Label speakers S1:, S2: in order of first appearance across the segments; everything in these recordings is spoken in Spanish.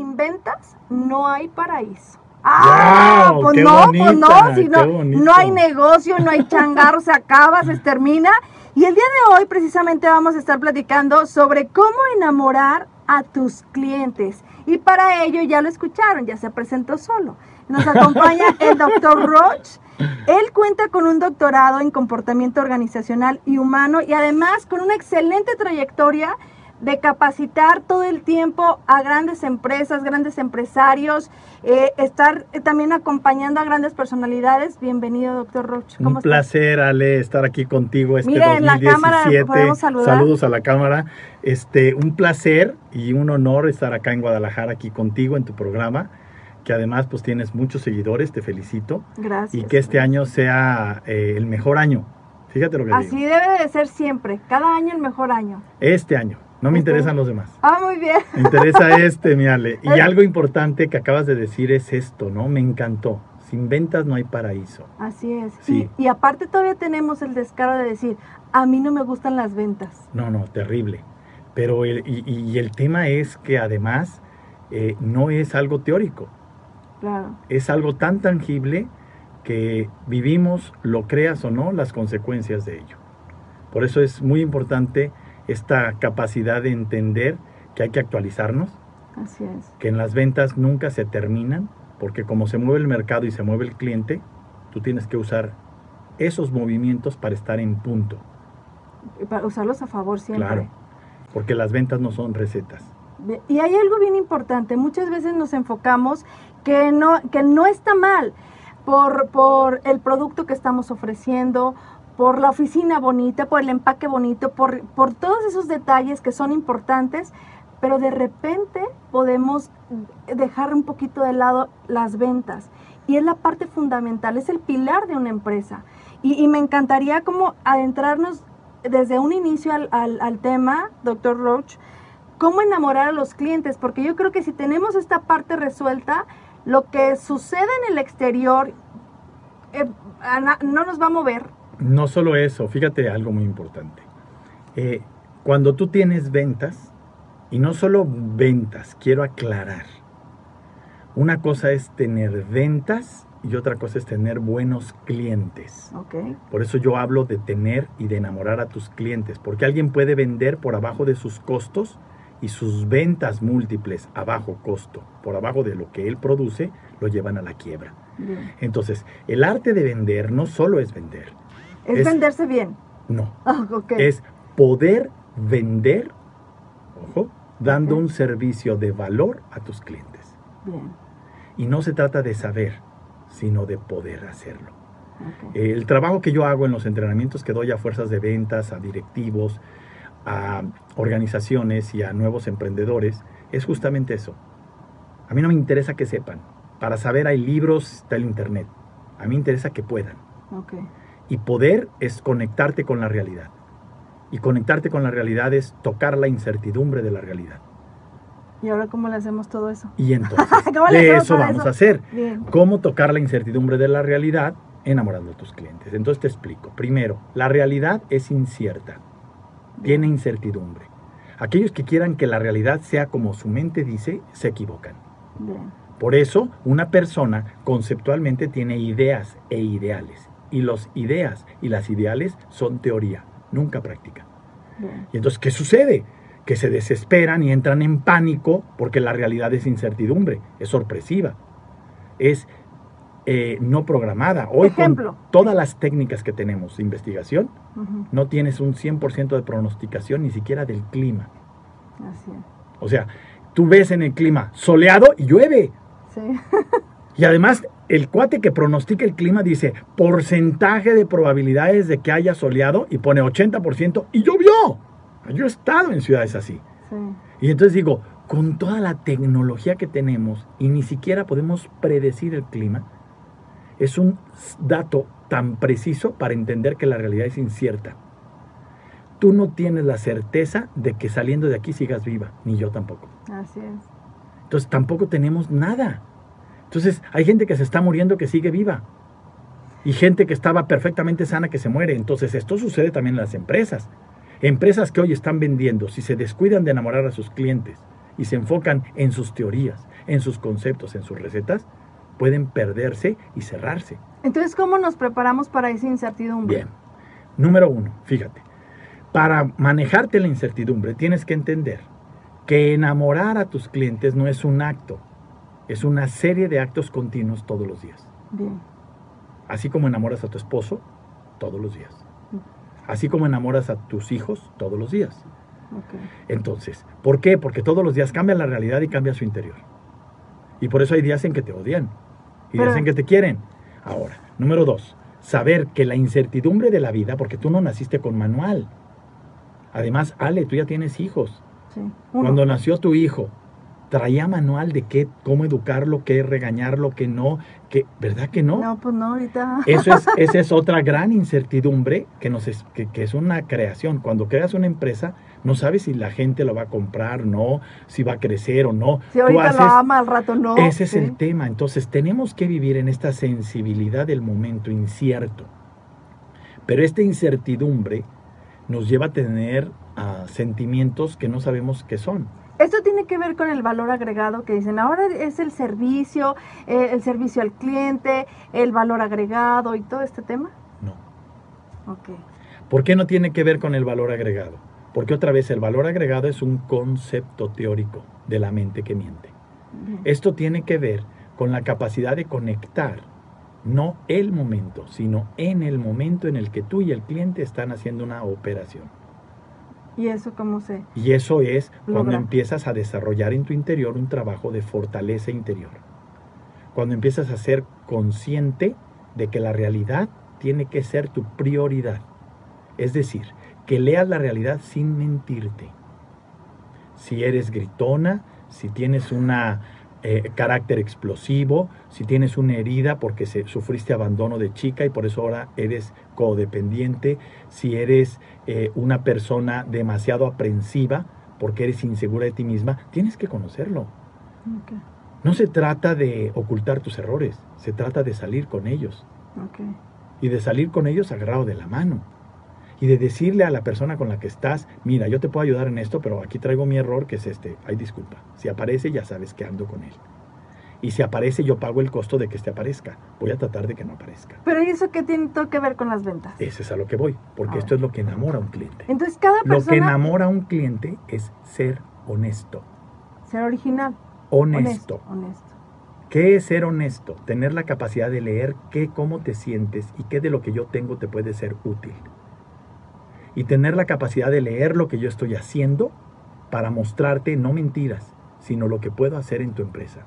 S1: sin ventas no hay paraíso. Ah, pues no,
S2: bonita,
S1: pues no, si no, no hay negocio, no hay changarro, se acaba, se termina. Y el día de hoy precisamente vamos a estar platicando sobre cómo enamorar a tus clientes. Y para ello ya lo escucharon, ya se presentó solo. Nos acompaña el doctor Roach. Él cuenta con un doctorado en comportamiento organizacional y humano y además con una excelente trayectoria de capacitar todo el tiempo a grandes empresas, grandes empresarios, eh, estar eh, también acompañando a grandes personalidades. Bienvenido, doctor Roach.
S2: Un
S1: ¿Cómo estás?
S2: placer, Ale, estar aquí contigo este
S1: Mira, en la
S2: 2017.
S1: cámara saludar.
S2: Saludos a la cámara. Este, un placer y un honor estar acá en Guadalajara, aquí contigo en tu programa, que además pues tienes muchos seguidores, te felicito.
S1: Gracias.
S2: Y que este año sea eh, el mejor año. Fíjate lo que
S1: Así
S2: digo.
S1: debe de ser siempre, cada año el mejor año.
S2: Este año. No me interesan los demás.
S1: Ah, muy bien.
S2: Me interesa este, mi Ale. Y algo importante que acabas de decir es esto, ¿no? Me encantó. Sin ventas no hay paraíso.
S1: Así es.
S2: Sí.
S1: Y, y aparte todavía tenemos el descaro de decir, a mí no me gustan las ventas.
S2: No, no, terrible. Pero el, y, y el tema es que además eh, no es algo teórico,
S1: Claro.
S2: es algo tan tangible que vivimos, lo creas o no, las consecuencias de ello. Por eso es muy importante esta capacidad de entender que hay que actualizarnos,
S1: Así es.
S2: que en las ventas nunca se terminan, porque como se mueve el mercado y se mueve el cliente, tú tienes que usar esos movimientos para estar en punto.
S1: Para usarlos a favor siempre.
S2: Claro, porque las ventas no son recetas.
S1: Y hay algo bien importante, muchas veces nos enfocamos que no, que no está mal por, por el producto que estamos ofreciendo, por la oficina bonita, por el empaque bonito, por, por todos esos detalles que son importantes, pero de repente podemos dejar un poquito de lado las ventas. Y es la parte fundamental, es el pilar de una empresa. Y, me encantaría como adentrarnos desde un inicio al, al- tema, doctor Roach, cómo enamorar a los clientes, porque yo creo que si tenemos esta parte resuelta, lo que sucede en el exterior eh, no nos va a mover.
S2: No solo eso, fíjate algo muy importante. Eh, cuando tú tienes ventas, y no solo ventas, quiero aclarar. Una cosa es tener ventas y otra cosa es tener buenos clientes.
S1: Ok,
S2: Por eso yo hablo de tener y de enamorar a tus clientes, porque alguien puede vender por abajo de sus costos y sus ventas múltiples a bajo costo, por abajo de lo que él produce, lo llevan a la quiebra.
S1: bien.
S2: Entonces, el arte de vender no solo es vender,
S1: Es,
S2: Es-
S1: venderse bien.
S2: no,
S1: Ah, ok.
S2: es poder vender, ojo, dando un servicio de valor a tus clientes.
S1: Bien.
S2: Y no se trata de saber, sino de poder hacerlo.
S1: ok.
S2: El trabajo que yo hago en los entrenamientos que doy a fuerzas de ventas, a directivos, a organizaciones y a nuevos emprendedores es justamente eso. A mí no me interesa que sepan. Para saber hay libros, está el internet. A mí me interesa que puedan.
S1: ok.
S2: Y poder es conectarte con la realidad. Y conectarte con la realidad es tocar la incertidumbre de la realidad.
S1: ¿Y ahora cómo le hacemos todo eso?
S2: Y entonces,
S1: ¿Cómo le
S2: de eso vamos
S1: eso?
S2: a hacer.
S1: Bien.
S2: ¿Cómo tocar la incertidumbre de la realidad? Enamorando a tus clientes. Entonces te explico. Primero, la realidad es incierta. Tiene incertidumbre. Aquellos que quieran que la realidad sea como su mente dice, se equivocan.
S1: Bien.
S2: Por eso, una persona conceptualmente tiene ideas e ideales. Y las ideas y las ideales son teoría, nunca práctica. Y entonces, ¿qué sucede? Que se desesperan y entran en pánico porque la realidad es incertidumbre, es sorpresiva, es eh, no programada. Hoy
S1: Ejemplo.
S2: con todas las técnicas que tenemos de investigación, no tienes un 100% de pronosticación ni siquiera del clima.
S1: Así es.
S2: O sea, tú ves en el clima soleado y llueve.
S1: Sí.
S2: Y además, el cuate que pronostica el clima dice porcentaje de probabilidades de que haya soleado y pone 80% y llovió. Yo he estado en ciudades así.
S1: Sí.
S2: Y entonces digo, con toda la tecnología que tenemos y ni siquiera podemos predecir el clima, es un dato tan preciso para entender que la realidad es incierta. Tú no tienes la certeza de que saliendo de aquí sigas viva, ni yo tampoco.
S1: Así es.
S2: Entonces tampoco tenemos nada. Entonces hay gente que se está muriendo que sigue viva. Y gente que estaba perfectamente sana que se muere. Entonces esto sucede también en las empresas. Empresas que hoy están vendiendo, si se descuidan de enamorar a sus clientes y se enfocan en sus teorías, en sus conceptos, en sus recetas, pueden perderse y cerrarse.
S1: Entonces, ¿cómo nos preparamos para esa incertidumbre?
S2: Bien. Número uno, fíjate, para manejarte la incertidumbre tienes que entender que enamorar a tus clientes no es un acto, es una serie de actos continuos todos los días.
S1: Bien.
S2: Así como enamoras a tu esposo todos los días. Así como enamoras a tus hijos todos los días.
S1: Ok.
S2: Entonces, ¿por qué? Porque todos los días cambia la realidad y cambia su interior. Y por eso hay días en que te odian y días en que te quieren. Ahora, número dos, saber que la incertidumbre de la vida, porque tú no naciste con manual. Además, Ale, tú ya tienes hijos.
S1: Sí.
S2: Cuando nació tu hijo, traía manual de qué, cómo educarlo, qué regañarlo, qué no, que, ¿verdad que no?
S1: No, pues no, ahorita.
S2: Eso es, esa es otra gran incertidumbre que, nos es, que, que es una creación. Cuando creas una empresa, no sabes si la gente lo va a comprar, no, si va a crecer o no.
S1: Si ahorita
S2: haces-
S1: lo ama, al rato no.
S2: ese es
S1: Sí.
S2: el tema. Entonces tenemos que vivir en esta sensibilidad del momento incierto. Pero esta incertidumbre nos lleva a tener ah, sentimientos que no sabemos qué son.
S1: Esto tiene que ver con el valor agregado que dicen, ahora es el servicio, eh, el servicio al cliente, el valor agregado y todo este tema.
S2: No.
S1: Ok.
S2: ¿Por qué no tiene que ver con el valor agregado? Porque otra vez el valor agregado es un concepto teórico de la mente que miente.
S1: Bien.
S2: Esto tiene que ver con la capacidad de conectar, no el momento, sino en el momento en el que tú y el cliente están haciendo una operación.
S1: ¿Y eso cómo se...?
S2: Y eso es cuando empiezas a desarrollar en tu interior un trabajo de fortaleza interior. Cuando empiezas a ser consciente de que la realidad tiene que ser tu prioridad. Es decir, que leas la realidad sin mentirte. Si eres gritona, si tienes un carácter explosivo, si tienes una herida porque se- sufriste abandono de chica y por eso ahora eres codependiente, si eres eh, una persona demasiado aprensiva porque eres insegura de ti misma, tienes que conocerlo. No se trata de ocultar tus errores, se trata de salir con ellos. Y de salir con ellos agarrado de la mano y de decirle a la persona con la que estás, mira, yo te puedo ayudar en esto, pero aquí traigo mi error que es este, ay disculpa, si aparece ya sabes que ando con él. Y si aparece yo pago el costo de que este aparezca, voy a tratar de que no aparezca.
S1: Pero ¿y eso qué tiene todo que ver con las ventas?
S2: Ese es a lo que voy, porque
S1: Ah.
S2: esto es lo que enamora a un cliente.
S1: Entonces cada
S2: Lo que
S1: persona...
S2: enamora a un cliente es ser honesto.
S1: Ser original.
S2: Honesto.
S1: Honesto.
S2: ¿Qué es ser honesto? Tener la capacidad de leer qué, cómo te sientes y qué de lo que yo tengo te puede ser útil. Y tener la capacidad de leer lo que yo estoy haciendo para mostrarte no mentiras, sino lo que puedo hacer en tu empresa.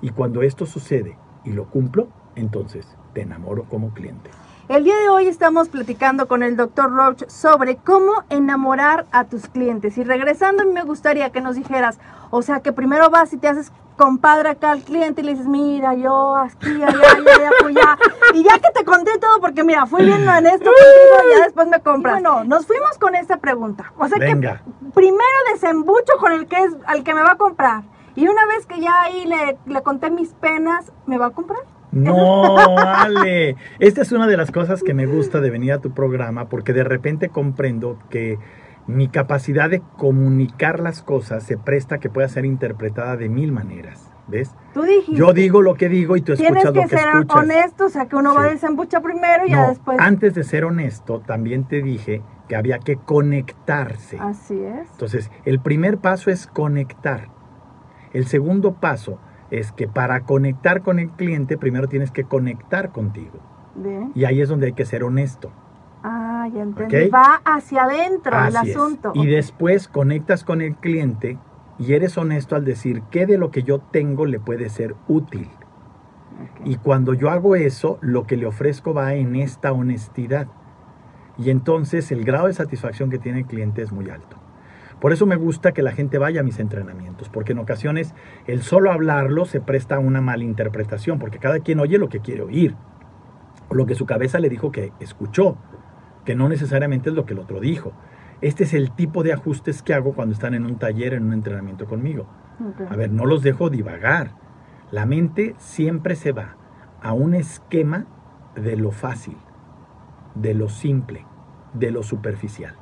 S2: Y cuando esto sucede y lo cumplo, entonces te enamoro como cliente.
S1: El día de hoy estamos platicando con el doctor Roach sobre cómo enamorar a tus clientes. Y regresando, me gustaría que nos dijeras, o sea, que primero vas y te haces compadre acá al cliente y le dices, mira, yo aquí, allá, allá, allá, allá. Y ya que te conté todo, porque mira, fui viendo en esto contigo y ya después me compras. Bueno, nos fuimos con esta pregunta. O sea
S2: Venga.
S1: que primero desembucho con el que es, al que me va a comprar. Y una vez que ya ahí le, le conté mis penas, ¿me va a comprar?
S2: No, Ale. Esta es una de las cosas que me gusta de venir a tu programa porque de repente comprendo que mi capacidad de comunicar las cosas se presta a que pueda ser interpretada de mil maneras. ¿Ves?
S1: Tú dijiste.
S2: Yo digo lo que digo y tú
S1: Tienes
S2: escuchas
S1: que
S2: lo que
S1: ser
S2: escuchas.
S1: honesto, o sea que uno va a
S2: Sí.
S1: desembuchar primero y ya después.
S2: antes de ser honesto, también te dije que había que conectarse.
S1: Así es.
S2: Entonces, el primer paso es conectar. El segundo paso es que para conectar con el cliente, primero tienes que conectar contigo.
S1: Bien.
S2: Y ahí es donde hay que ser honesto.
S1: Ah, ya entendí.
S2: Ok.
S1: Va hacia adentro el
S2: Así es.
S1: asunto.
S2: Y después conectas con el cliente y eres honesto al decir qué de lo que yo tengo le puede ser útil. Y cuando yo hago eso, lo que le ofrezco va en esta honestidad. Y entonces el grado de satisfacción que tiene el cliente es muy alto. Por eso me gusta que la gente vaya a mis entrenamientos, porque en ocasiones el solo hablarlo se presta a una malinterpretación, porque cada quien oye lo que quiere oír, o lo que su cabeza le dijo que escuchó, que no necesariamente es lo que el otro dijo. Este es el tipo de ajustes que hago cuando están en un taller, en un entrenamiento conmigo. A ver, no los dejo divagar. La mente siempre se va a un esquema de lo fácil, de lo simple, de lo superficial.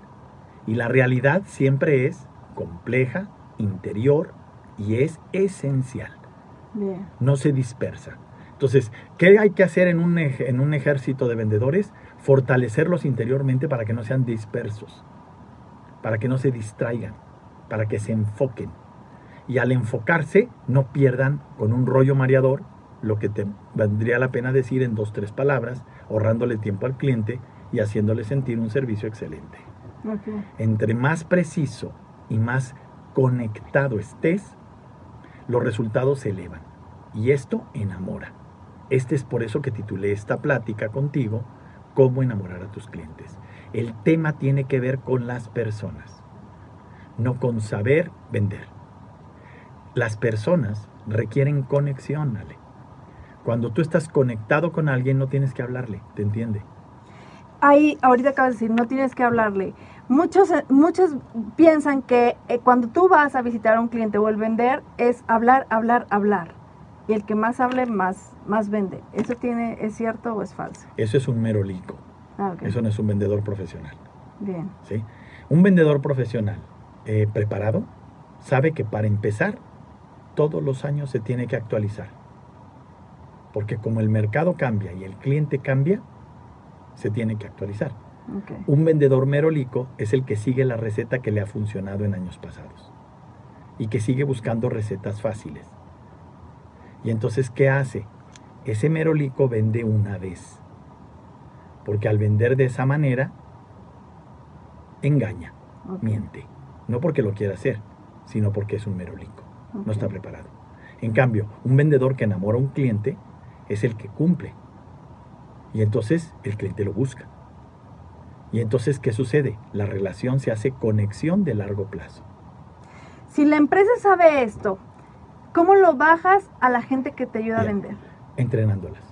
S2: Y la realidad siempre es compleja, interior y es esencial. No se dispersa. Entonces, ¿qué hay que hacer en un, en un ejército de vendedores? Fortalecerlos interiormente para que no sean dispersos, para que no se distraigan, para que se enfoquen. Y al enfocarse, no pierdan con un rollo mareador lo que te valdría la pena decir en dos, tres palabras, ahorrándole tiempo al cliente y haciéndole sentir un servicio excelente. Entre más preciso y más conectado estés, los resultados se elevan. Y esto enamora. Este es por eso que titulé esta plática contigo, cómo enamorar a tus clientes. El tema tiene que ver con las personas, no con saber vender. Las personas requieren conexión, Ale. Cuando tú estás conectado con alguien no tienes que hablarle, ¿te entiende?
S1: Ahí, ahorita acabas de decir, no tienes que hablarle. Muchos, eh, muchos piensan que eh, cuando tú vas a visitar a un cliente o el vender es hablar, hablar, hablar. Y el que más hable, más, más vende. ¿Eso tiene, es cierto o es falso?
S2: Eso es un mero lico.
S1: Ah.
S2: Eso no es un vendedor profesional.
S1: Bien.
S2: ¿sí? Un vendedor profesional eh, preparado sabe que para empezar todos los años se tiene que actualizar. Porque como el mercado cambia y el cliente cambia, se tiene que actualizar. Un vendedor merolico es el que sigue la receta que le ha funcionado en años pasados y que sigue buscando recetas fáciles. Y entonces, ¿qué hace? Ese merolico vende una vez. Porque al vender de esa manera, engaña, miente. No porque lo quiera hacer, sino porque es un merolico. No está preparado. En cambio, un vendedor que enamora a un cliente es el que cumple. Y entonces el cliente lo busca. Y entonces, ¿qué sucede? La relación se hace conexión de largo plazo.
S1: Si la empresa sabe esto, ¿cómo lo bajas a la gente que te ayuda a
S2: Bien.
S1: vender?
S2: Entrenándolas.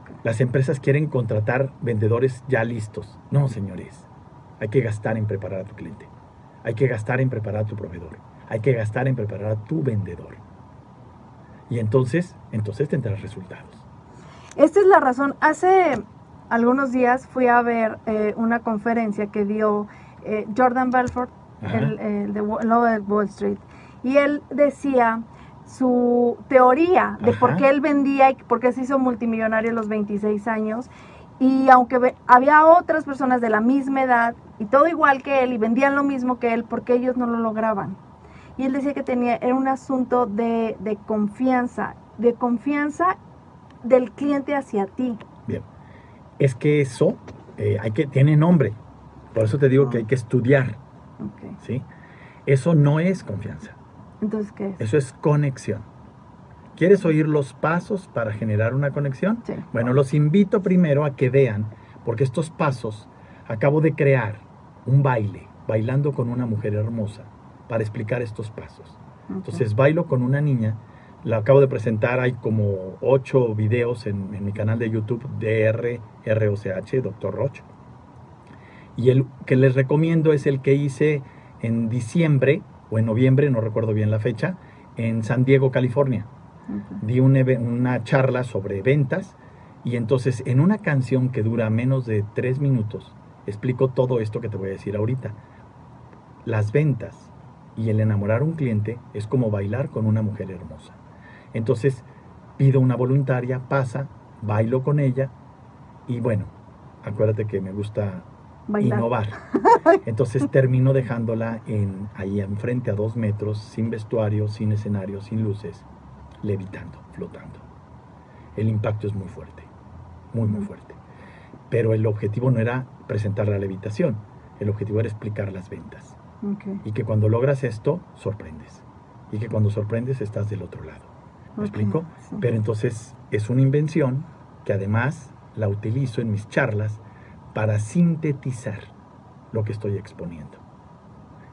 S1: Ok.
S2: Las empresas quieren contratar vendedores ya listos. No, señores. Hay que gastar en preparar a tu cliente. Hay que gastar en preparar a tu proveedor. Hay que gastar en preparar a tu vendedor. Y entonces, entonces tendrás resultados.
S1: Esta es la razón. Hace algunos días fui a ver eh, una conferencia que dio eh, Jordan Belfort, el, el de el de Wall Street, y él decía su teoría de por qué él vendía y por qué se hizo multimillonario a los 26 años. Y aunque había otras personas de la misma edad y todo igual que él y vendían lo mismo que él, porque ellos no lo lograban. Y él decía que tenía, era un asunto de, de confianza, de confianza del cliente hacia ti.
S2: Bien. Es que eso eh, hay que, tiene nombre. Por eso te digo que hay que estudiar. ¿sí? Eso no es confianza.
S1: Entonces, ¿qué es?
S2: Eso es conexión. ¿Quieres oír los pasos para generar una conexión?
S1: Sí.
S2: Bueno, los invito primero a que vean, porque estos pasos acabo de crear un baile, bailando con una mujer hermosa, para explicar estos pasos.
S1: Ok.
S2: Entonces bailo con una niña, la acabo de presentar, hay como ocho videos en, en mi canal de YouTube, DR, ROCH, Dr. Roch. Y el que les recomiendo es el que hice en diciembre o en noviembre, no recuerdo bien la fecha, en San Diego, California.
S1: Ok.
S2: Di un eve- una charla sobre ventas y entonces en una canción que dura menos de tres minutos explico todo esto que te voy a decir ahorita. Las ventas y el enamorar a un cliente es como bailar con una mujer hermosa. Entonces pido una voluntaria, pasa, bailo con ella y bueno, acuérdate que me gusta
S1: Bailar.
S2: innovar. Entonces termino dejándola en, ahí enfrente a dos metros, sin vestuario, sin escenario, sin luces, levitando, flotando. El impacto es muy fuerte, muy, muy fuerte. Pero el objetivo no era presentar la levitación, el objetivo era explicar las ventas.
S1: Ok.
S2: Y que cuando logras esto, sorprendes. Y que cuando sorprendes, estás del otro lado. ¿Me
S1: Ok,
S2: explico?
S1: sí.
S2: Pero entonces es una invención que además la utilizo en mis charlas para sintetizar lo que estoy exponiendo.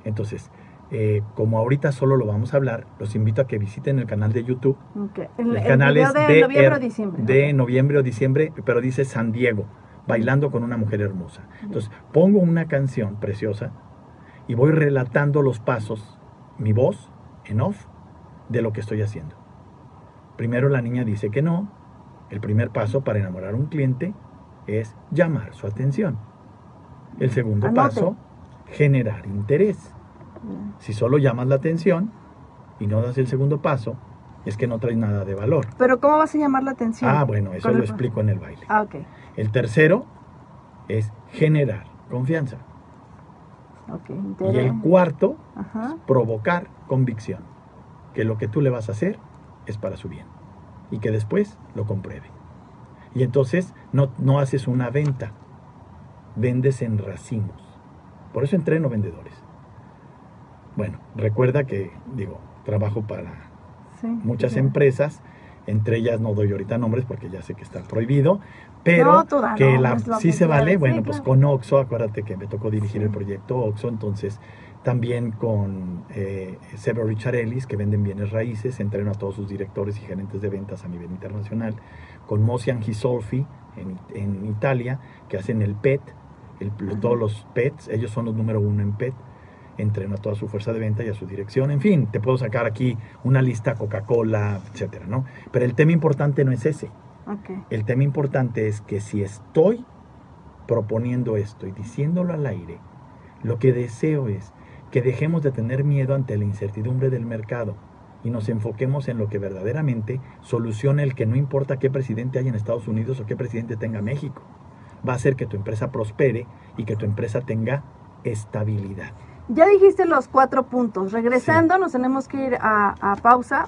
S2: Entonces, eh, como ahorita solo lo vamos a hablar, los invito a que visiten el canal de YouTube.
S1: El,
S2: canal es
S1: de noviembre o diciembre.
S2: de noviembre o diciembre, pero dice San Diego, bailando con una mujer hermosa. Entonces, pongo una canción preciosa y voy relatando los pasos, mi voz en off, de lo que estoy haciendo. Primero la niña dice que no. El primer paso para enamorar a un cliente es llamar su atención. El segundo
S1: Anote.
S2: paso, generar interés. Si solo llamas la atención y no das el segundo paso, es que no traes nada de valor.
S1: Pero ¿cómo vas a llamar la atención?
S2: Ah, bueno, eso lo
S1: el-
S2: explico en el baile.
S1: Ah, ok.
S2: El tercero es generar confianza. Y el cuarto,
S1: Ajá.
S2: provocar convicción. Que lo que tú le vas a hacer es para su bien. Y que después lo compruebe. Y entonces no, no haces una venta, vendes en racimos. Por eso entreno vendedores. Bueno, recuerda que, digo, trabajo para
S1: Sí.
S2: muchas
S1: sí.
S2: empresas, entre ellas no doy ahorita nombres porque ya sé que está prohibido, pero
S1: No, tú da
S2: que la, sí se vale, bueno,
S1: sí,
S2: pues
S1: claro.
S2: con Oxo, acuérdate que me tocó dirigir
S1: Sí.
S2: el proyecto Oxo, entonces también con eh, Severo Richarellis, que venden bienes raíces, entreno a todos sus directores y gerentes de ventas a nivel internacional, con Mosian Gisolfi en, en Italia, que hacen el PET, el- todos los PETs, ellos son los número uno en PET, entreno a toda su fuerza de venta y a su dirección. En fin, te puedo sacar aquí una lista Coca-Cola, etcétera, ¿no? Pero el tema importante no es ese. El tema importante es que si estoy proponiendo esto y diciéndolo al aire, lo que deseo es que dejemos de tener miedo ante la incertidumbre del mercado y nos enfoquemos en lo que verdaderamente solucione el que no importa qué presidente haya en Estados Unidos o qué presidente tenga México. Va a hacer que tu empresa prospere y que tu empresa tenga estabilidad.
S1: Ya dijiste los cuatro puntos. Regresando, nos tenemos que ir a, a pausa.